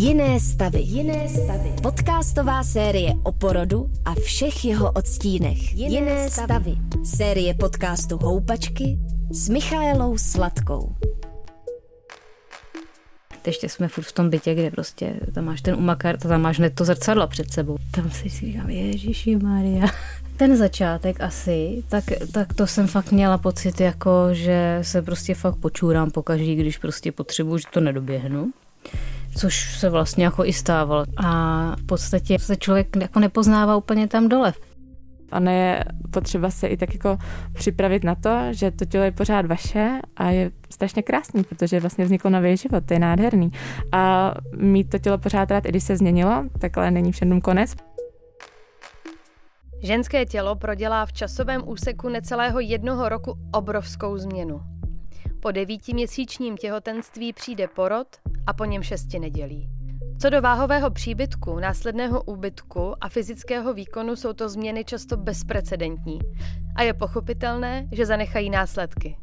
Jiné stavy. Jiné stavy. Podcastová série o porodu a všech jeho odstínech. Jiné, Jiné stavy. stavy. Série podcastu Houpačky s Michaelou Sladkou. Ještě jsme furt v tom bytě, kde prostě tam máš ten umakar, tam máš hned to zrcadlo před sebou. Tam si říkám, Ježíši Maria. Ten začátek asi, tak, tak to jsem fakt měla pocit, jako, že se prostě fakt počůrám pokaždý, když prostě potřebuji, že to nedoběhnu což se vlastně jako i stávalo. A v podstatě se člověk jako nepoznává úplně tam dole. Ono je potřeba se i tak jako připravit na to, že to tělo je pořád vaše a je strašně krásný, protože vlastně vznikl nový život, to je nádherný. A mít to tělo pořád rád, i když se změnilo, takhle není všem konec. Ženské tělo prodělá v časovém úseku necelého jednoho roku obrovskou změnu. Po devítiměsíčním těhotenství přijde porod a po něm šesti nedělí. Co do váhového příbytku, následného úbytku a fyzického výkonu jsou to změny často bezprecedentní a je pochopitelné, že zanechají následky.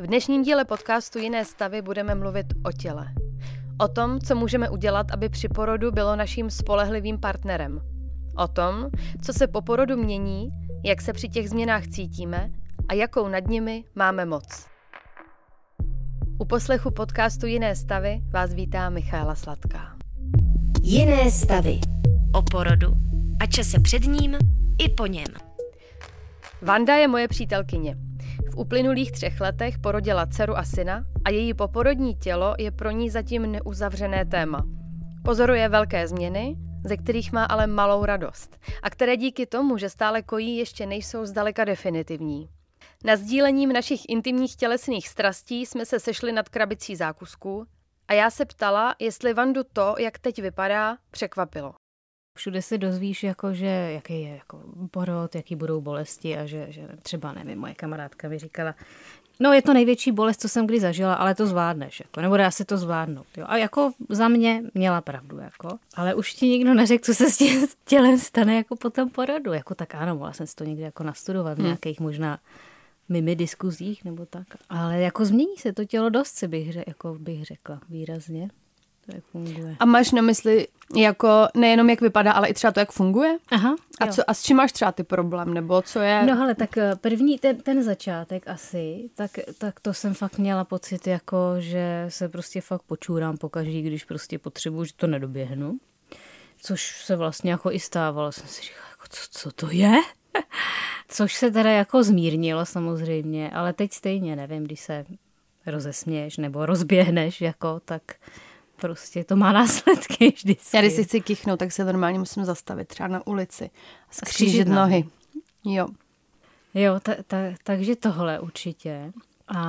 V dnešním díle podcastu Jiné stavy budeme mluvit o těle. O tom, co můžeme udělat, aby při porodu bylo naším spolehlivým partnerem. O tom, co se po porodu mění, jak se při těch změnách cítíme a jakou nad nimi máme moc. U poslechu podcastu Jiné stavy vás vítá Michaela Sladká. Jiné stavy. O porodu a čase před ním i po něm. Vanda je moje přítelkyně. V uplynulých třech letech porodila dceru a syna a její poporodní tělo je pro ní zatím neuzavřené téma. Pozoruje velké změny, ze kterých má ale malou radost a které díky tomu, že stále kojí, ještě nejsou zdaleka definitivní. Na sdílením našich intimních tělesných strastí jsme se sešli nad krabicí zákusků a já se ptala, jestli Vandu to, jak teď vypadá, překvapilo. Všude se dozvíš, jako, že jaký je jako porod, jaký budou bolesti a že, že třeba, nevím, moje kamarádka mi říkala, no je to největší bolest, co jsem kdy zažila, ale to zvládneš, jako, nebo dá se to zvládnout. Jo. A jako za mě měla pravdu, jako, ale už ti nikdo neřekl, co se s tím tělem stane jako po tom porodu. Jako tak ano, mohla jsem si to někdy jako nastudovat v hmm. nějakých možná mimi diskuzích nebo tak. Ale jako změní se to tělo dost, bych, jako bych řekla výrazně. To jak funguje. A máš na mysli jako nejenom jak vypadá, ale i třeba to, jak funguje? Aha. A, co, a s čím máš třeba ty problém, nebo co je? No ale tak eh, první, ten, ten začátek asi, tak, tak to jsem fakt měla pocit jako, že se prostě fakt počůrám pokaždý, když prostě potřebuji, že to nedoběhnu. Což se vlastně jako i stávalo. Jsem si říkala, jako co, co to je? Což se teda jako zmírnilo samozřejmě, ale teď stejně nevím, když se rozesměješ nebo rozběhneš, jako, tak prostě to má následky vždycky. Já když si chci kichnout, tak se normálně musím zastavit třeba na ulici a skřížit nohy. Jo. Jo, ta, ta, takže tohle určitě. A,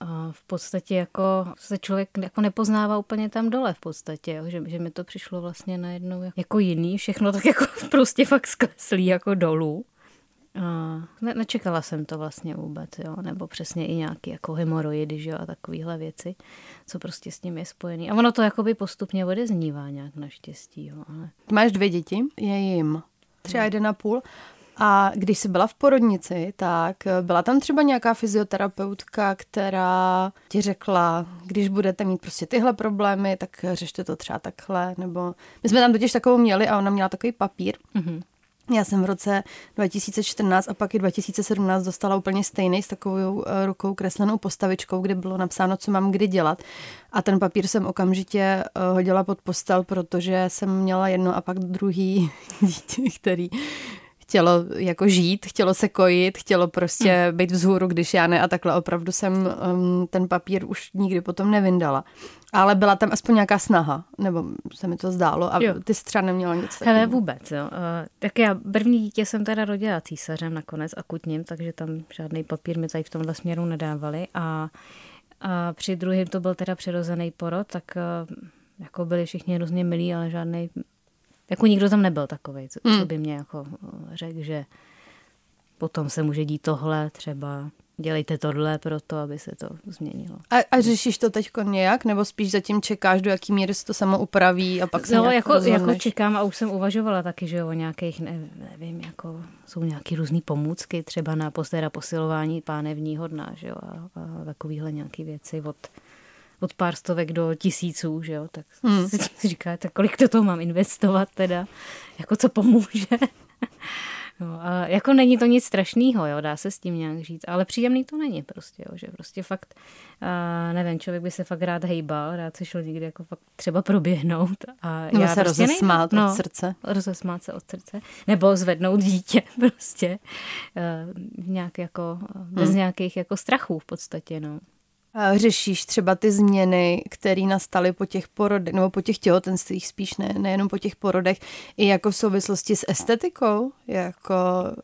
a v podstatě jako se člověk jako nepoznává úplně tam dole v podstatě, jo? Že, že mi to přišlo vlastně najednou jako jiný, všechno tak jako prostě fakt skleslý jako dolů. A ne, nečekala jsem to vlastně vůbec, jo, nebo přesně i nějaký jako hemoroidy, že jo, a takovéhle věci, co prostě s tím je spojený. A ono to jakoby postupně odeznívá nějak naštěstí, jo, ale... Máš dvě děti, je jim tři a jeden a půl. A když jsi byla v porodnici, tak byla tam třeba nějaká fyzioterapeutka, která ti řekla, když budete mít prostě tyhle problémy, tak řešte to třeba takhle, nebo... My jsme tam totiž takovou měli a ona měla takový papír, mm-hmm já jsem v roce 2014 a pak i 2017 dostala úplně stejný s takovou eh, rukou kreslenou postavičkou, kde bylo napsáno, co mám kdy dělat. A ten papír jsem okamžitě eh, hodila pod postel, protože jsem měla jedno a pak druhý dítě, který chtělo jako žít, chtělo se kojit, chtělo prostě hmm. být vzhůru, když já ne a takhle opravdu jsem um, ten papír už nikdy potom nevyndala. Ale byla tam aspoň nějaká snaha, nebo se mi to zdálo a jo. ty jsi třeba neměla nic takového. Hele, vůbec, jo. Uh, tak já první dítě jsem teda rodila císařem nakonec akutním, takže tam žádný papír mi tady v tomhle směru nedávali a, a při druhém to byl teda přirozený porod, tak uh, jako byli všichni hrozně milí, ale žádný jako nikdo tam nebyl takový, co, hmm. co by mě jako eh, řekl, že potom se může dít tohle třeba dělejte tohle pro to, aby se to změnilo. A, a řešíš to teď nějak, nebo spíš zatím čekáš, do jaký míry se to samo upraví a pak se no, jako, jako čekám a už jsem uvažovala taky, že o nějakých, ne, nevím, jako jsou nějaké různé pomůcky, třeba na postera posilování pánevního dna, že jo, a, a takovýhle nějaké věci od od pár stovek do tisíců, že jo, tak hmm. si říká, tak kolik do toho mám investovat teda, jako co pomůže. No, a jako není to nic strašného, jo, dá se s tím nějak říct, ale příjemný to není prostě, jo, že prostě fakt, a nevím, člověk by se fakt rád hejbal, rád se šel někdy jako fakt třeba proběhnout. A nebo já se prostě rozesmát nejde, od no, srdce. rozesmát se od srdce, nebo zvednout dítě prostě, uh, nějak jako, bez hmm. nějakých jako strachů v podstatě, no. Řešíš třeba ty změny, které nastaly po těch porodech, nebo po těch těhotenstvích spíš, ne, nejenom po těch porodech, i jako v souvislosti s estetikou, jako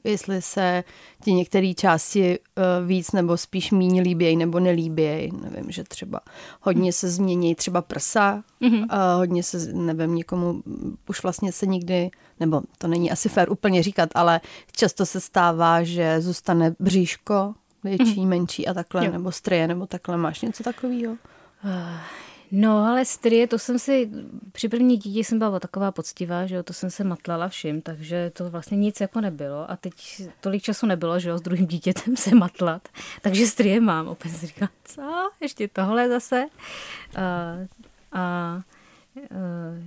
jestli se ti některé části uh, víc nebo spíš míň líbějí nebo nelíbějí. Nevím, že třeba hodně se změní třeba prsa, mm-hmm. uh, hodně se, nevím, někomu už vlastně se nikdy, nebo to není asi fér úplně říkat, ale často se stává, že zůstane bříško, větší, mm. menší a takhle, jo. nebo strie, nebo takhle. Máš něco takového? No, ale strie, to jsem si, při první dítě jsem byla taková poctivá, že jo, to jsem se matlala všim, takže to vlastně nic jako nebylo a teď tolik času nebylo, že jo, s druhým dítětem se matlat, takže strie mám, opět si říkám, co, ještě tohle zase. A, a Eh,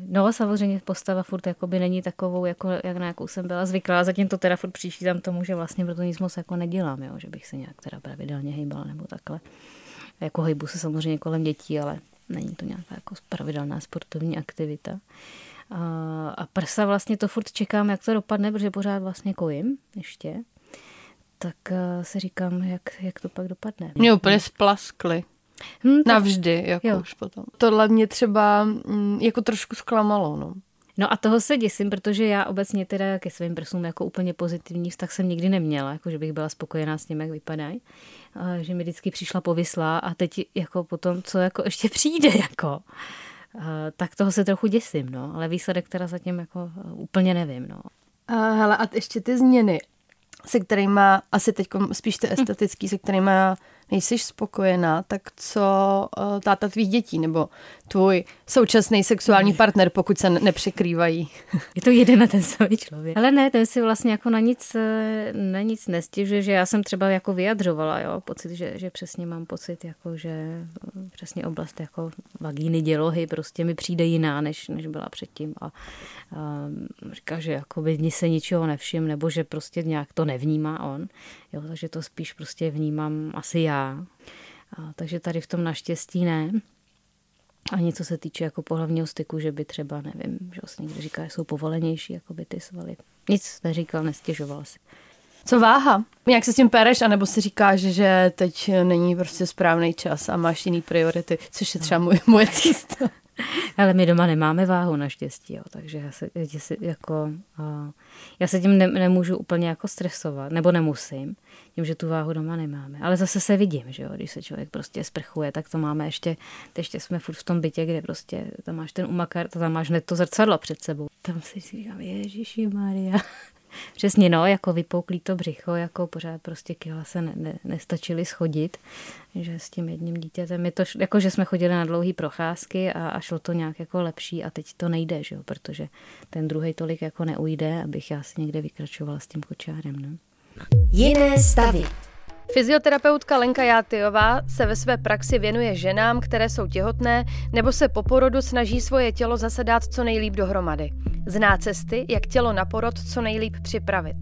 no samozřejmě postava furt jakoby není takovou, jako, jak na jakou jsem byla zvyklá. Zatím to teda furt přičítám tomu, že vlastně proto nic moc jako nedělám, jo? že bych se nějak teda pravidelně hejbala nebo takhle. Jako hejbu se samozřejmě kolem dětí, ale není to nějaká jako pravidelná sportovní aktivita. A, a prsa vlastně to furt čekám, jak to dopadne, protože pořád vlastně kojím ještě. Tak uh, se říkám, jak, jak to pak dopadne. Mě úplně splaskly. Hmm, Navždy, jako jo. už potom. Tohle mě třeba mm, jako trošku zklamalo, no. No a toho se děsím, protože já obecně teda ke svým prsům jako úplně pozitivní vztah jsem nikdy neměla, jako že bych byla spokojená s tím, jak vypadají. Že mi vždycky přišla povyslá a teď jako potom, co jako ještě přijde, jako. Tak toho se trochu děsím, no. Ale výsledek teda zatím jako úplně nevím, no. A, hele, a ještě ty změny, se kterými, asi teď spíš ty estetický, se kterými nejsi spokojená, tak co uh, táta tvých dětí nebo tvůj současný sexuální partner, pokud se nepřekrývají? Je to jeden a ten samý člověk. Ale ne, ten si vlastně jako na nic, eh, na nic nestěžuje, že já jsem třeba jako vyjadřovala, jo, pocit, že, že přesně mám pocit, jako že eh, přesně oblast jako vagíny, dělohy prostě mi přijde jiná, než, než byla předtím a, a říká, že jako by se ničeho nevšim, nebo že prostě nějak to nevnímá on. Jo, takže to spíš prostě vnímám asi já. A, takže tady v tom naštěstí ne. Ani co se týče jako pohlavního styku, že by třeba, nevím, že se někdo říká, že jsou povolenější jako by ty svaly. Nic neříkal, nestěžoval si. Co váha? Jak se s tím pereš, anebo si říkáš, že teď není prostě správný čas a máš jiný priority, což je třeba moje, moje cesta. Ale my doma nemáme váhu naštěstí, jo, takže já se, já se, jako, já se tím ne, nemůžu úplně jako stresovat, nebo nemusím, tím, že tu váhu doma nemáme. Ale zase se vidím, že jo, když se člověk prostě sprchuje, tak to máme ještě, ještě jsme furt v tom bytě, kde prostě tam máš ten umakar, tam máš hned to zrcadlo před sebou. Tam si říkám, Ježíši Maria. Přesně, no, jako vypouklý to břicho, jako pořád prostě kila se ne, ne, nestačili schodit, že s tím jedním dítětem je to, jako že jsme chodili na dlouhé procházky a, a šlo to nějak jako lepší a teď to nejde, že jo, protože ten druhý tolik jako neujde, abych já si někde vykračovala s tím kočárem, no. Jiné stavy. Fyzioterapeutka Lenka Játyová se ve své praxi věnuje ženám, které jsou těhotné nebo se po porodu snaží svoje tělo zase dát co nejlíp dohromady. Zná cesty, jak tělo na porod co nejlíp připravit,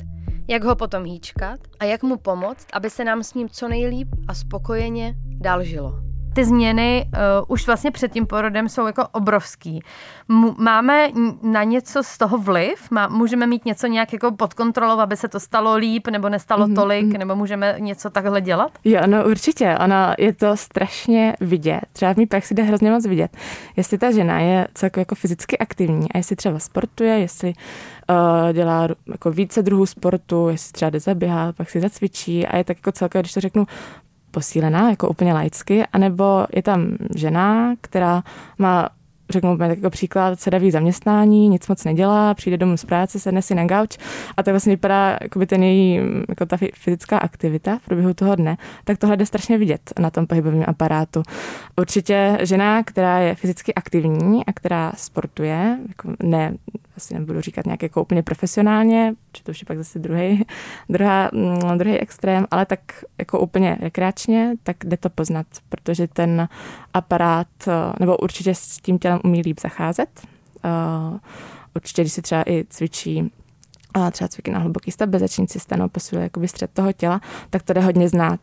jak ho potom hýčkat a jak mu pomoct, aby se nám s ním co nejlíp a spokojeně dál žilo ty změny uh, už vlastně před tím porodem jsou jako obrovský. M- máme na něco z toho vliv? Má, můžeme mít něco nějak jako pod kontrolou, aby se to stalo líp nebo nestalo mm-hmm. tolik, mhm. nebo můžeme něco takhle dělat? Jo, no určitě. Ona je to strašně vidět. Třeba v mý praxi jde hrozně moc vidět. Jestli ta žena je celkově jako fyzicky aktivní a jestli třeba sportuje, jestli uh, dělá jako více druhů sportu, jestli třeba jde zaběhat, pak si zacvičí a je tak jako celkově, když to řeknu, posílená, jako úplně laicky, anebo je tam žena, která má řeknu tak jako příklad, sedavý zaměstnání, nic moc nedělá, přijde domů z práce, sedne si na gauč a tak vlastně vypadá jako by ten její jako ta fyzická aktivita v průběhu toho dne, tak tohle jde strašně vidět na tom pohybovém aparátu. Určitě žena, která je fyzicky aktivní a která sportuje, jako ne asi nebudu říkat nějak jako úplně profesionálně, protože to už je pak zase druhý, druhá, mm, druhý extrém, ale tak jako úplně rekreačně, tak jde to poznat, protože ten aparát, eh, nebo určitě s tím tělem umí líp zacházet. Eh, určitě, když si třeba i cvičí a třeba cviky na hluboký stabilizační systém nebo posiluje jakoby střed toho těla, tak to jde hodně znát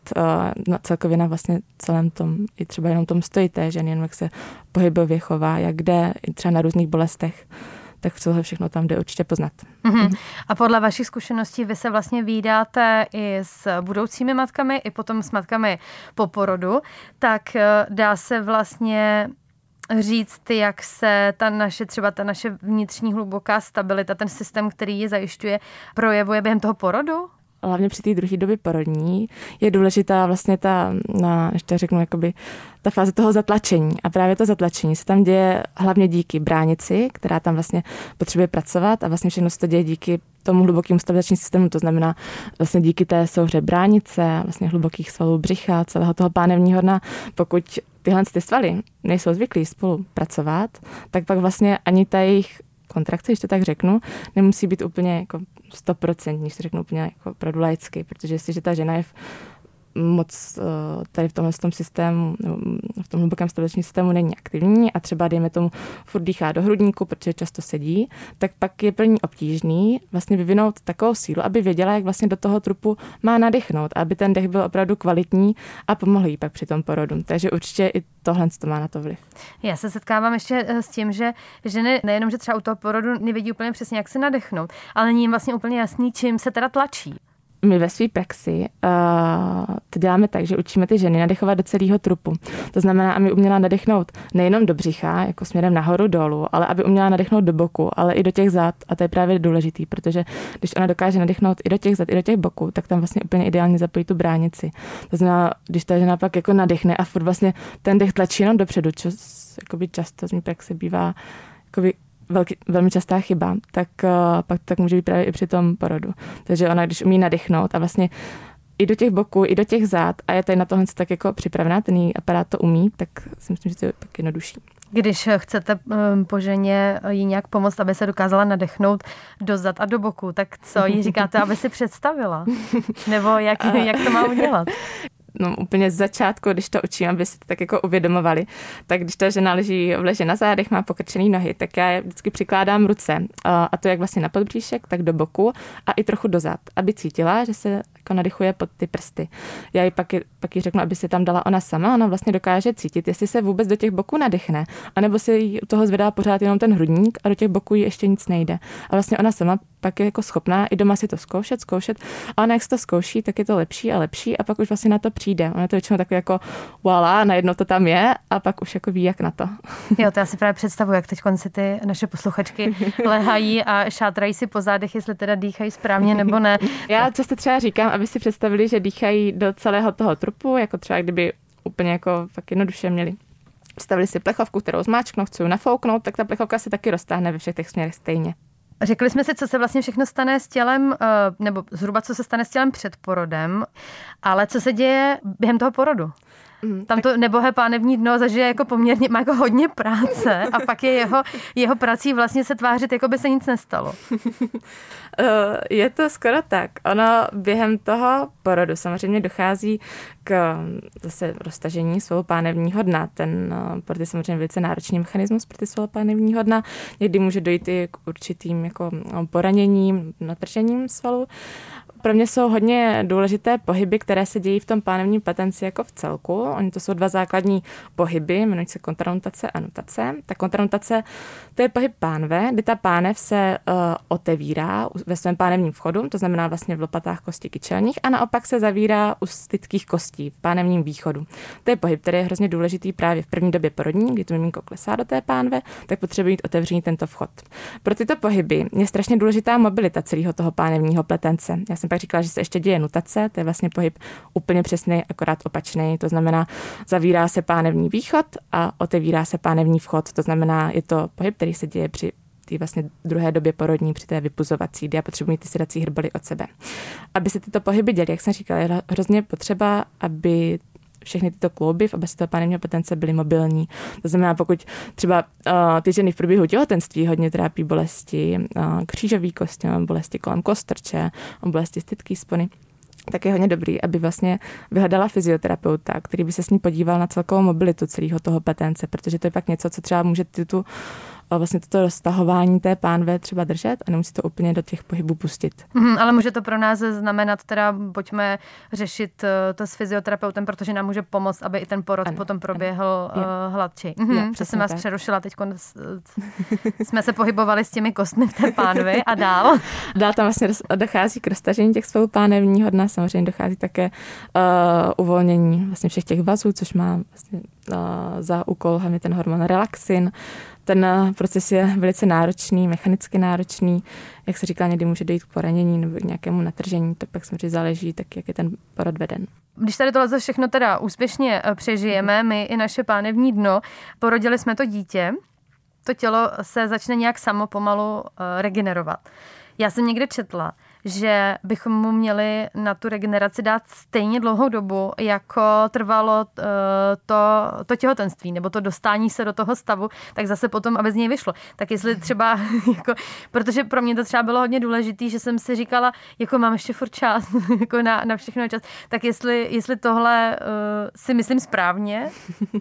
uh, celkově na vlastně celém tom, i třeba jenom tom stojí té ženy, jenom jak se pohybově chová, jak jde, i třeba na různých bolestech tak tohle všechno tam jde určitě poznat. Mm-hmm. A podle vašich zkušeností vy se vlastně výdáte i s budoucími matkami, i potom s matkami po porodu, tak eh, dá se vlastně říct, jak se ta naše, třeba ta naše vnitřní hluboká stabilita, ten systém, který ji zajišťuje, projevuje během toho porodu? Hlavně při té druhé době porodní, je důležitá vlastně ta, na, ještě řeknu, jakoby ta fáze toho zatlačení. A právě to zatlačení se tam děje hlavně díky bránici, která tam vlastně potřebuje pracovat a vlastně všechno se to děje díky tomu hlubokému stabilizačnímu systému, to znamená vlastně díky té souhře bránice, vlastně hlubokých svalů břicha, celého toho pánevního dna. Pokud tyhle ty svaly nejsou zvyklí spolu pracovat, tak pak vlastně ani ta jejich kontrakce, když to tak řeknu, nemusí být úplně jako 100%, když to řeknu úplně jako opravdu laicky, protože jestliže ta žena je v moc eh, tady v tomhle tom systému, v tom hlubokém stabiličním systému není aktivní a třeba dejme tomu furt dýchá do hrudníku, protože často sedí, tak pak je pro ní obtížný vlastně vyvinout takovou sílu, aby věděla, jak vlastně do toho trupu má nadechnout, aby ten dech byl opravdu kvalitní a pomohl jí pak při tom porodu. Takže určitě i tohle to má na to vliv. Já se setkávám ještě eh, s tím, že ženy nejenom, že třeba u toho porodu nevědí úplně přesně, jak se nadechnout, ale není jim vlastně úplně jasný, čím se teda tlačí my ve své praxi uh, to děláme tak, že učíme ty ženy nadechovat do celého trupu. To znamená, aby uměla nadechnout nejenom do břicha, jako směrem nahoru dolů, ale aby uměla nadechnout do boku, ale i do těch zad. A to je právě důležitý, protože když ona dokáže nadechnout i do těch zad, i do těch boků, tak tam vlastně úplně ideálně zapojí tu bránici. To znamená, když ta žena pak jako nadechne a furt vlastně ten dech tlačí jenom dopředu, což často z mé praxe bývá velký, velmi častá chyba, tak uh, pak tak může být právě i při tom porodu. Takže ona, když umí nadechnout a vlastně i do těch boků, i do těch zád a je tady na tohle tak jako připravená, ten její aparát to umí, tak si myslím, že to je tak jednodušší. Když chcete um, po ženě jí nějak pomoct, aby se dokázala nadechnout do zad a do boku, tak co jí říkáte, aby si představila? Nebo jak, jak to má udělat? no, úplně z začátku, když to učím, aby si to tak jako uvědomovali, tak když ta žena leží v leže na zádech, má pokrčený nohy, tak já vždycky přikládám ruce a to jak vlastně na podbříšek, tak do boku a i trochu dozad, aby cítila, že se jako nadechuje pod ty prsty. Já ji pak, pak jí řeknu, aby se tam dala ona sama, ona vlastně dokáže cítit, jestli se vůbec do těch boků nadechne, anebo se jí u toho zvedá pořád jenom ten hrudník a do těch boků jí ještě nic nejde. A vlastně ona sama pak je jako schopná i doma si to zkoušet, zkoušet a ona jak se to zkouší, tak je to lepší a lepší a pak už vlastně na to přijde. Ona je to většinou takové jako voilà, najednou to tam je a pak už jako ví, jak na to. Jo, to já si právě představuji, jak teď si ty naše posluchačky lehají a šátrají si po zádech, jestli teda dýchají správně nebo ne. Já často třeba říkám, aby si představili, že dýchají do celého toho trupu, jako třeba kdyby úplně jako fakt jednoduše měli stavili si plechovku, kterou zmáčknou, chci nafouknout, tak ta plechovka se taky roztáhne ve všech těch směrech stejně. Řekli jsme si, co se vlastně všechno stane s tělem, eh, nebo zhruba co se stane s tělem před porodem, ale co se děje během toho porodu? Mm, Tam to nebohé pánevní dno zažije jako poměrně, má jako hodně práce a pak je jeho, jeho prací vlastně se tvářit, jako by se nic nestalo. Eh, je to skoro tak. Ono během toho porodu samozřejmě dochází k zase roztažení svého pánevního dna. Ten eh, porod je samozřejmě velice náročný mechanismus pro ty svého pánevního dna. Někdy může dojít i k určitým jako poraněním, natržením svalu pro mě jsou hodně důležité pohyby, které se dějí v tom pánevním patenci jako v celku. Oni to jsou dva základní pohyby, jmenují se kontranutace a nutace. Ta kontranutace to je pohyb pánve, kdy ta pánev se uh, otevírá ve svém pánevním vchodu, to znamená vlastně v lopatách kosti kyčelních, a naopak se zavírá u styckých kostí v pánevním východu. To je pohyb, který je hrozně důležitý právě v první době porodní, kdy to miminko klesá do té pánve, tak potřebuje mít otevřený tento vchod. Pro tyto pohyby je strašně důležitá mobilita celého toho pánevního pletence. Já jsem pak říkala, že se ještě děje nutace, to je vlastně pohyb úplně přesný, akorát opačný, to znamená zavírá se pánevní východ a otevírá se pánevní vchod, to znamená je to pohyb, který se děje při té vlastně druhé době porodní při té vypuzovací, kdy já potřebuji ty sedací hrboly od sebe. Aby se tyto pohyby děly, jak jsem říkala, je hrozně potřeba, aby všechny tyto klouby v toho pánevního potence byly mobilní. To znamená, pokud třeba uh, ty ženy v průběhu těhotenství hodně trápí bolesti uh, křížový kosti, bolesti kolem kostrče, bolesti stytký spony, tak je hodně dobrý, aby vlastně vyhledala fyzioterapeuta, který by se s ní podíval na celkovou mobilitu celého toho petence, protože to je pak něco, co třeba může tu vlastně toto roztahování té pánve třeba držet a nemusí to úplně do těch pohybů pustit. Mm, ale může to pro nás znamenat teda, pojďme řešit eh, to s fyzioterapeutem, protože nám může pomoct, aby i ten porod ano, potom proběhl ano. hladší. Mm, to jsem vás tak. přerušila, teď jsme se pohybovali s těmi kostmi v té pánvi a dál. dál tam vlastně dochází k roztažení těch svalů pánevního dna, samozřejmě dochází také uh, uvolnění vlastně všech těch vazů, což má vlastně uh, za úkol hlavně ten hormon relaxin, ten eh, proces je velice náročný, mechanicky náročný. Jak se říká, někdy může dojít k poranění nebo k nějakému natržení, to pak samozřejmě záleží, tak jak je ten porod veden. Když tady tohle všechno teda úspěšně eh, přežijeme, my i naše pánevní dno, porodili jsme to dítě, to tělo se začne nějak samo pomalu eh, regenerovat. Já jsem někde četla, že bychom mu měli na tu regeneraci dát stejně dlouhou dobu, jako trvalo eh, to, to těhotenství, nebo to dostání se do toho stavu, tak zase potom, aby z něj vyšlo. Tak jestli třeba, jako, protože pro mě to třeba bylo hodně důležité, že jsem si říkala, jako mám ještě furt čas, jako na, na všechno čas, tak jestli, jestli tohle uh, si myslím správně,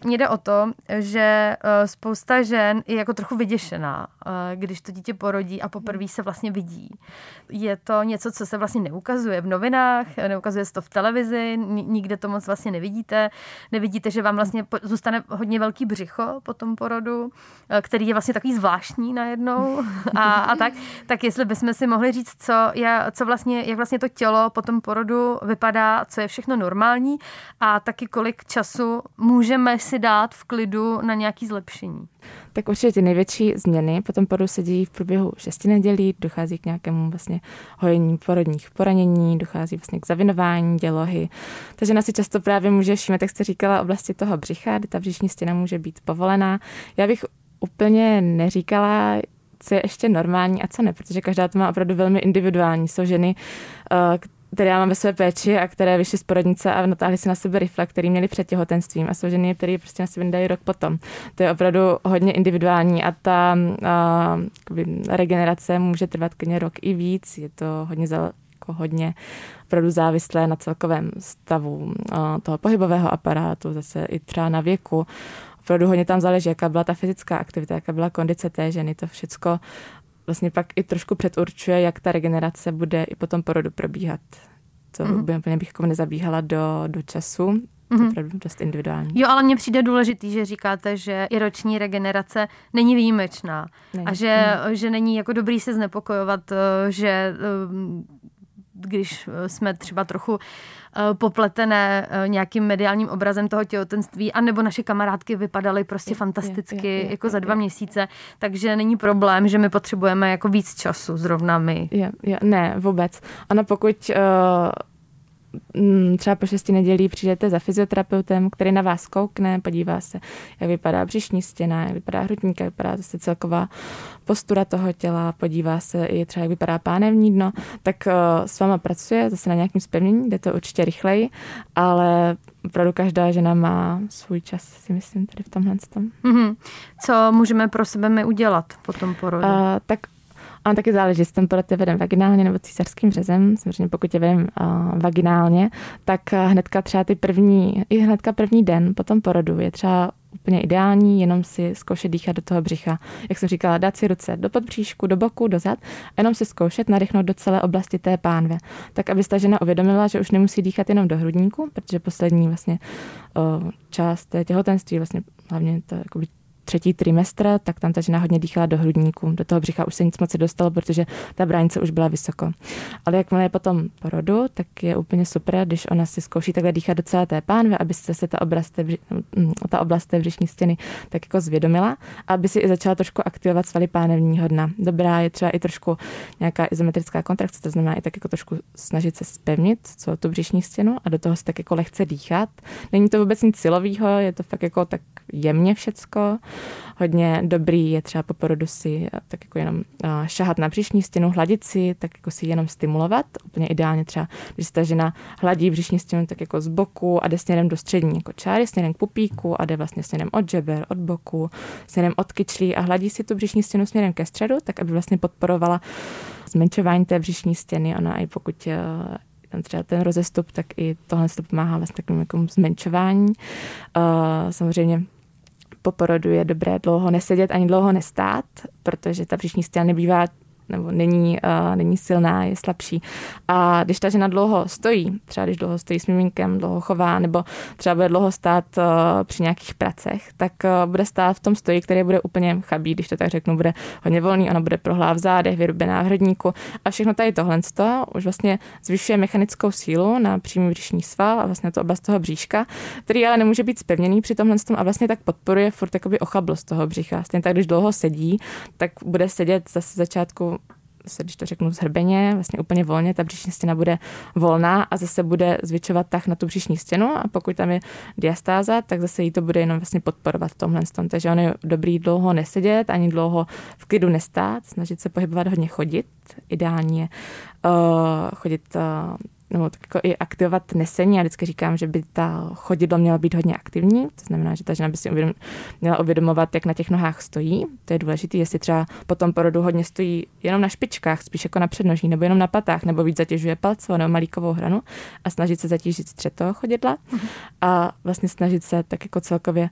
mně jde o to, že uh, spousta žen je jako trochu vyděšená, uh, když to dítě porodí a poprvé se vlastně vidí. Je to něco, co se vlastně neukazuje v novinách, neukazuje se to v televizi, nikde to moc vlastně nevidíte. Nevidíte, že vám vlastně zůstane hodně velký břicho po tom porodu, eh, který je vlastně takový zvláštní najednou a, a tak. Tak jestli bychom si mohli říct, co, je, co vlastně, jak vlastně to tělo po tom porodu vypadá, co je všechno normální a taky kolik času můžeme si dát v klidu na nějaký zlepšení. Tak určitě ty největší změny potom porodu se dějí v průběhu šesti nedělí, dochází k nějakému vlastně hojení porodních poranění, dochází vlastně k zavinování dělohy. Takže na si často právě může všímat, jak jste říkala, oblasti toho břicha, kde ta břišní stěna může být povolená. Já bych úplně neříkala, co je ještě normální a co ne, protože každá to má opravdu velmi individuální. Jsou ženy, eh, které já mám ve své péči a které vyšly z porodnice a natáhly si na sebe rifle, který měli před těhotenstvím a jsou ženy, které prostě na sebe dají rok potom. To je opravdu hodně individuální a ta a, regenerace může trvat klidně rok i víc. Je to hodně za, jako hodně opravdu závislé na celkovém stavu a, toho pohybového aparátu, zase i třeba na věku. Opravdu hodně tam záleží, jaká byla ta fyzická aktivita, jaká byla kondice té ženy, to všechno vlastně pak i trošku předurčuje, jak ta regenerace bude i po tom porodu probíhat. To mm-hmm. by úplně bych jako nezabíhala do, do času, mm-hmm. to je mhm. opravdu dost individuální. Jo, ale mně přijde důležitý, že říkáte, že i roční regenerace není výjimečná není. a že, mm. že není jako dobrý se znepokojovat, eh, že eh, když jsme třeba trochu Eh, popletené eh, nějakým mediálním obrazem toho těhotenství, anebo naše kamarádky vypadaly prostě je, fantasticky je, je, jako je, za dva je. měsíce, takže není problém, že my potřebujeme jako víc času, zrovna my. Je, je, ne, vůbec. Ano, pokud uh, třeba po šesti nedělí přijdete za fyzioterapeutem, který na vás koukne, podívá se, jak vypadá břišní stěna, jak vypadá hrudník, jak vypadá zase celková postura toho těla, podívá se i třeba, jak vypadá pánevní dno, tak uh, s váma pracuje zase na nějakém zpevnění, jde to určitě rychleji, ale opravdu každá žena má svůj čas, si myslím, tady v tomhle tom. Mm-hmm. Co můžeme pro sebe my udělat po tom porodu? Uh, tak a taky záleží, jestli ten porod je veden vaginálně nebo císařským řezem. Samozřejmě pokud je veden uh, vaginálně, tak hnedka třeba ty první, i hnedka první den po tom porodu je třeba úplně ideální, jenom si zkoušet dýchat do toho břicha. Jak jsem říkala, dát si ruce do podbříšku, do boku, do zad jenom si zkoušet nadechnout do celé oblasti té pánve. Tak, aby ta žena uvědomila, že už nemusí dýchat jenom do hrudníku, protože poslední vlastně o, část té těhotenství, vlastně hlavně to jakoby třetí trimestr, tak tam ta žena hodně dýchala do hrudníku. Do toho břicha už se nic moc nedostalo, protože ta bránice už byla vysoko. Ale jakmile je potom porodu, tak je úplně super, když ona si zkouší takhle dýchat do celé té pánve, aby se, se ta, oblast té, mm, ta oblast té břišní stěny tak jako zvědomila aby si i začala trošku aktivovat svaly pánevního dna. Dobrá je třeba i trošku nějaká izometrická kontrakce, to znamená i tak jako trošku snažit se spevnit co tu břišní stěnu a do toho si tak jako lehce dýchat. Není to vůbec nic silového, je to fakt jako tak jemně všecko hodně dobrý je třeba po porodu si tak jako jenom šahat na břišní stěnu, hladit si, tak jako si jenom stimulovat. Úplně ideálně třeba, když ta žena hladí břišní stěnu tak jako z boku a jde směrem do střední jako čáry, směrem k pupíku a jde vlastně směrem od žeber, od boku, směrem od kyčlí a hladí si tu břišní stěnu směrem ke středu, tak aby vlastně podporovala zmenšování té břišní stěny. Ona i pokud eh, tam třeba ten rozestup, tak i tohle to pomáhá vlastně takovým jako zmenšování. Uh, samozřejmě po porodu je dobré dlouho nesedět ani dlouho nestát, protože ta břišní stěna nebývá nebo není, uh, není silná, je slabší. A když ta žena dlouho stojí, třeba když dlouho stojí s miminkem, dlouho chová, nebo třeba bude dlouho stát uh, při nějakých pracech, tak uh, bude stát v tom stoji, který bude úplně chabý, když to tak řeknu, bude hodně volný, ona bude prohlá v zádech, vyrubená v hrdníku a všechno tady tohle už vlastně zvyšuje mechanickou sílu na přímý břišní sval a vlastně to oblast toho bříška, který ale nemůže být spevněný při tomhle a vlastně tak podporuje furt ochablost toho břicha. Stejně tak, když dlouho sedí, tak bude sedět zase začátku se, když to řeknu zhrbeně, vlastně úplně volně, ta břišní stěna bude volná a zase bude zvětšovat tah na tu břišní stěnu a pokud tam je diastáza, tak zase jí to bude jenom vlastně podporovat v tomhle tom. Takže on je dobrý dlouho nesedět, ani dlouho v klidu nestát, snažit se pohybovat hodně chodit. Ideálně uh, chodit uh, nebo tak jako i aktivovat nesení. Já vždycky říkám, že by ta chodidlo měla být hodně aktivní, to znamená, že ta žena by si uvědom, měla uvědomovat, jak na těch nohách stojí. To je důležité, jestli třeba po tom porodu hodně stojí jenom na špičkách, spíš jako na přednoží, nebo jenom na patách, nebo víc zatěžuje palcovou nebo malíkovou hranu a snažit se zatížit střed toho chodidla mhm. a vlastně snažit se tak jako celkově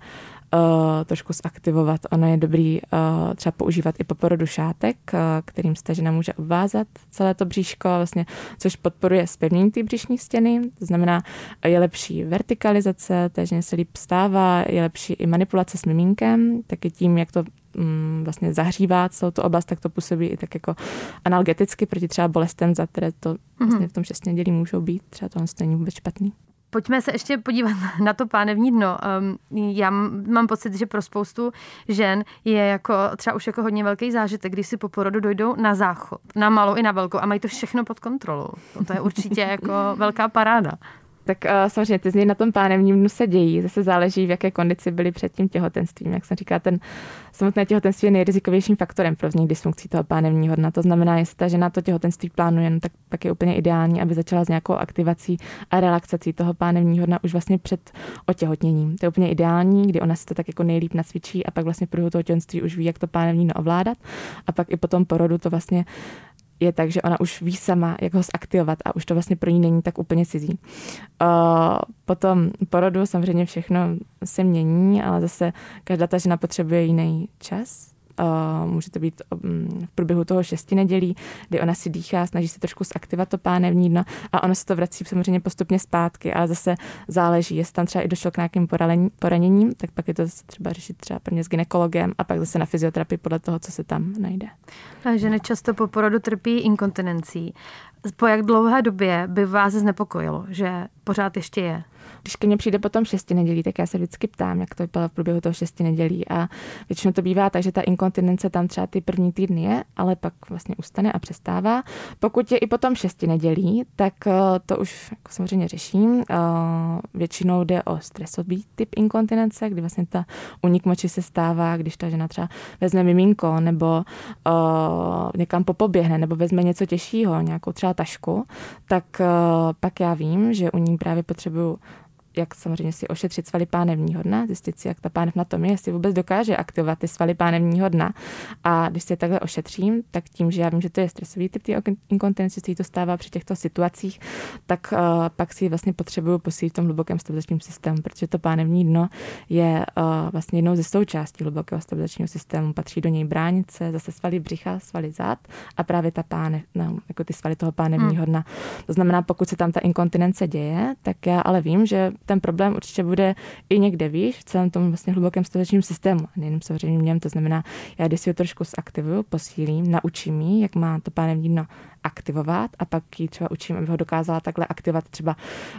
uh, trošku zaktivovat. Ono je dobrý uh, třeba používat i po porodu šátek, uh, kterým se žena může obvázat celé to bříško, vlastně, což podporuje zpevnění té břišní stěny. To znamená, je lepší vertikalizace, takže se líp stává, je lepší i manipulace s miminkem, taky tím, jak to um, vlastně zahřívá celou tu oblast, tak to působí i tak jako analgeticky proti třeba bolestem, za které to vlastně mhm. v tom šestně dělí můžou být. Třeba to není vůbec špatný. Pojďme se ještě podívat na to pánevní dno. Já mám pocit, že pro spoustu žen je jako třeba už jako hodně velký zážitek, když si po porodu dojdou na záchod, na malou i na velkou a mají to všechno pod kontrolou. To je určitě jako velká paráda. Tak uh, samozřejmě ty změny na tom pánevním dnu se dějí. Zase záleží, v jaké kondici byli před tím těhotenstvím. Jak jsem říká, ten samotné těhotenství je nejrizikovějším faktorem pro vznik dysfunkcí toho pánevního dna. To znamená, jestli ta žena to těhotenství plánuje, no, tak pak je úplně ideální, aby začala s nějakou aktivací a relaxací toho pánevního dna už vlastně před otěhotněním. To je úplně ideální, kdy ona si to tak jako nejlíp nacvičí a pak vlastně v průběhu toho těhotenství už ví, jak to pánevní dno ovládat. A pak i po tom porodu to vlastně je tak, že ona už ví sama, jak ho zaktivovat a už to vlastně pro ní není tak úplně cizí. Uh, potom porodu samozřejmě všechno se mění, ale zase každá ta žena potřebuje jiný čas, Uh, může to být um, v průběhu toho šesti nedělí, kdy ona si dýchá, snaží se trošku zaktivovat to pánevní dno a ono se to vrací samozřejmě postupně zpátky, ale zase záleží, jestli tam třeba i došlo k nějakým poraněním, tak pak je to zase třeba řešit třeba prvně s ginekologem a pak zase na fyzioterapii podle toho, co se tam najde. A ženy často po porodu trpí inkontinencí. Po jak dlouhé době by vás znepokojilo, že pořád ještě je? Když ke mně přijde potom šesti nedělí, tak já se vždycky ptám, jak to bylo v průběhu toho šesti nedělí. A většinou to bývá tak, že ta inkontinence tam třeba ty první týdny je, ale pak vlastně ustane a přestává. Pokud je i potom šesti nedělí, tak eh, to už jako samozřejmě řeším. Eh, většinou jde o stresový typ inkontinence, kdy vlastně ta unik moči se stává, když ta žena třeba vezme miminko nebo uh, někam popoběhne nebo vezme něco těžšího, nějakou třeba tašku, tak pak já vím, že u ní právě potřebuju jak samozřejmě si ošetřit svaly pánevního dna, zjistit si, jak ta pánev na tom je, jestli vůbec dokáže aktivovat ty svaly pánevního dna. A když se takhle ošetřím, tak tím, že já vím, že to je stresový typ inkontinence, se to stává při těchto situacích, tak uh, pak si vlastně potřebuju posílit v tom hlubokém stabilizačním systému, protože to pánevní dno je uh, vlastně jednou ze součástí hlubokého stabilizačního systému. Patří do něj bránice, zase svaly břicha, svaly zad a právě ta pánev, no, jako ty svaly toho pánevního hmm. dna. To znamená, pokud se tam ta inkontinence děje, tak já ale vím, že ten problém určitě bude i někde výš, v celém tom vlastně hlubokém stavečním systému, a nejenom samozřejmě v něm. To znamená, já když si ho trošku zaktivuju, posílím, naučím ji, jak má to pánem dno aktivovat a pak ji třeba učím, aby ho dokázala takhle aktivovat třeba,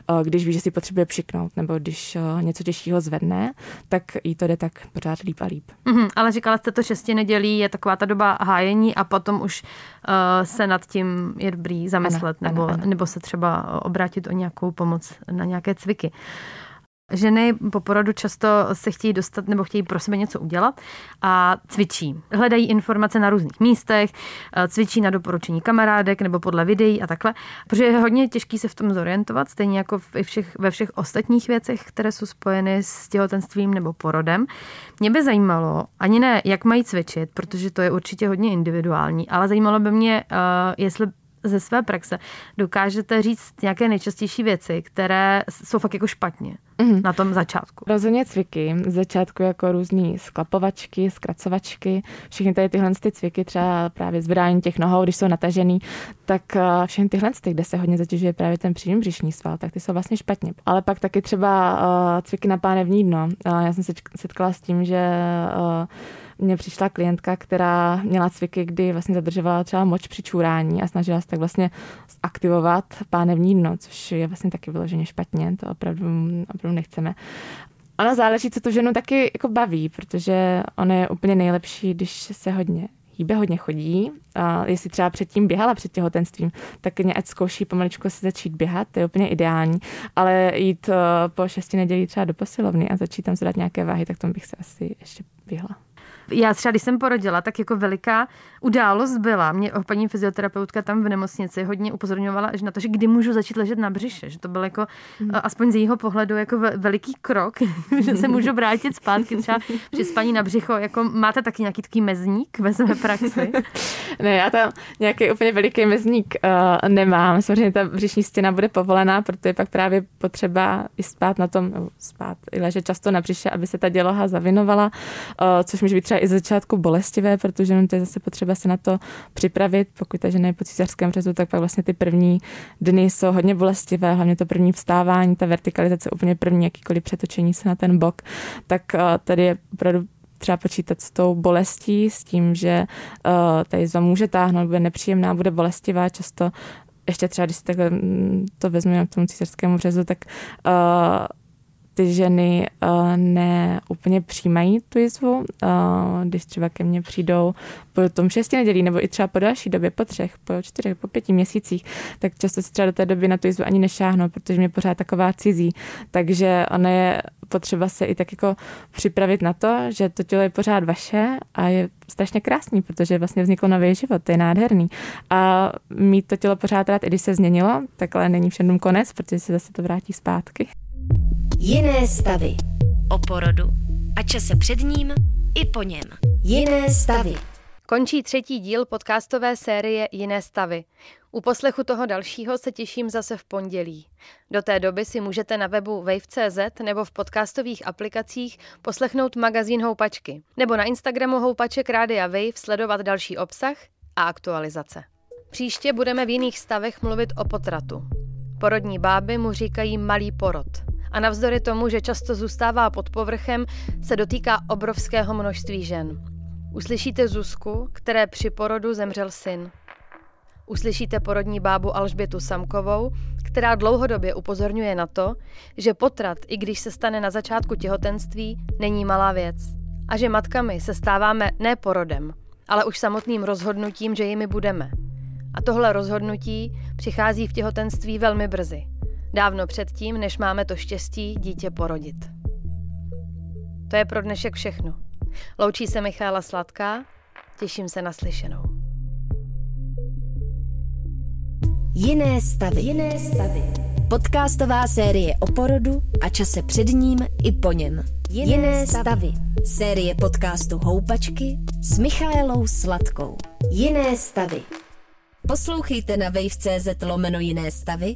eh, když ví, že si potřebuje přiknout nebo když eh, něco těžšího zvedne, tak jí to jde tak pořád líp a líp. Mm-hmm, ale říkala jste to šesti nedělí, je taková ta doba hájení a potom už uh, se nad tím je dobrý zamyslet ano, nebo, ano, ano. nebo se třeba obrátit o nějakou pomoc na nějaké cviky. Ženy po porodu často se chtějí dostat nebo chtějí pro sebe něco udělat a cvičí. Hledají informace na různých místech, eh, cvičí na doporučení kamarádek nebo podle videí a takhle, protože je hodně těžký se v tom zorientovat, stejně jako ve všech, ve všech ostatních věcech, které jsou spojeny s těhotenstvím nebo porodem. Mě by zajímalo, ani ne, jak mají cvičit, protože to je určitě hodně individuální, ale zajímalo by mě, uh, jestli ze své praxe dokážete říct nějaké nejčastější věci, které jsou fakt jako špatně mm-hmm. na tom začátku? Rozhodně cviky. Z začátku jako různý sklapovačky, zkracovačky, všechny tady tyhle ty cviky, třeba právě zvedání těch nohou, když jsou natažený, tak eh, všechny tyhle, kde se hodně zatěžuje právě ten přímý břišní sval, tak ty jsou vlastně špatně. Ale pak taky třeba uh, cviky na pánevní dno. Uh, já jsem se setkala s tím, že mně přišla klientka, která měla cviky, kdy vlastně zadržovala třeba moč při čůrání a snažila se tak vlastně aktivovat pánevní dno, což je vlastně taky vyloženě špatně, to opravdu, opravdu nechceme. Ona záleží, co tu ženu taky jako baví, protože ona je úplně nejlepší, když se hodně hýbe, hodně chodí. A jestli třeba předtím běhala před těhotenstvím, tak mě ať zkouší pomaličku si začít běhat, to je úplně ideální. Ale jít eh, po šesti nedělí třeba do posilovny a začít tam zvedat nějaké váhy, tak tomu bych se asi ještě běhla já třeba, když jsem porodila, tak jako veliká událost byla. Mě paní fyzioterapeutka tam v nemocnici hodně upozorňovala že na to, že kdy můžu začít ležet na břiše, že to byl jako mm. aspoň z jejího pohledu jako veliký krok, že se můžu vrátit zpátky třeba při spaní na břicho. Jako máte taky nějaký takový mezník ve své praxi? ne, já tam nějaký úplně veliký mezník uh, nemám. Samozřejmě ta břišní stěna bude povolená, protože je pak právě potřeba i spát na tom, spát, i ležet často na břiše, aby se ta děloha zavinovala, uh, což může být třeba třeba i začátku bolestivé, protože no, to je zase potřeba se na to připravit. Pokud ta žena je po císařském řezu, tak pak vlastně ty první dny jsou hodně bolestivé, hlavně to první vstávání, ta vertikalizace, úplně první jakýkoliv přetočení se na ten bok, tak tady je opravdu třeba počítat s tou bolestí, s tím, že uh, ta jizva může táhnout, bude nepříjemná, bude bolestivá, často ještě třeba, když si takhle mm, to vezmeme k tomu císařskému řezu, tak uh, ty ženy uh, ne úplně přijímají tu jizvu, uh, když třeba ke mně přijdou po tom šesti nedělí nebo i třeba po další době, po třech, po čtyřech, po pěti měsících, tak často si třeba do té doby na tu jizvu ani nešáhnou, protože mě pořád taková cizí. Takže ona je potřeba se i tak jako připravit na to, že to tělo je pořád vaše a je strašně krásný, protože vlastně vznikl nový život, to je nádherný. A mít to tělo pořád rád, i když se změnilo, tak ale není všem konec, protože se zase to vrátí zpátky. Jiné stavy. O porodu a čase před ním i po něm. Jiné stavy. Končí třetí díl podcastové série Jiné stavy. U poslechu toho dalšího se těším zase v pondělí. Do té doby si můžete na webu wave.cz nebo v podcastových aplikacích poslechnout magazín Houpačky nebo na Instagramu Houpaček Rádia Wave sledovat další obsah a aktualizace. Příště budeme v jiných stavech mluvit o potratu. Porodní báby mu říkají malý porod – a navzdory tomu, že často zůstává pod povrchem, se dotýká obrovského množství žen. Uslyšíte Zuzku, které při porodu zemřel syn. Uslyšíte porodní bábu Alžbětu Samkovou, která dlouhodobě upozorňuje na to, že potrat, i když se stane na začátku těhotenství, není malá věc. A že matkami se stáváme ne porodem, ale už samotným rozhodnutím, že jimi budeme. A tohle rozhodnutí přichází v těhotenství velmi brzy. Dávno předtím, než máme to štěstí dítě porodit. To je pro dnešek všechno. Loučí se Michála Sladká, těším se na slyšenou. Jiné stavy. Jiné stavy. Podcastová série o porodu a čase před ním i po něm. Jiné, Jiné stavy. stavy. Série podcastu Houpačky s Michaelou Sladkou. Jiné stavy. Poslouchejte na wave.cz lomeno Jiné stavy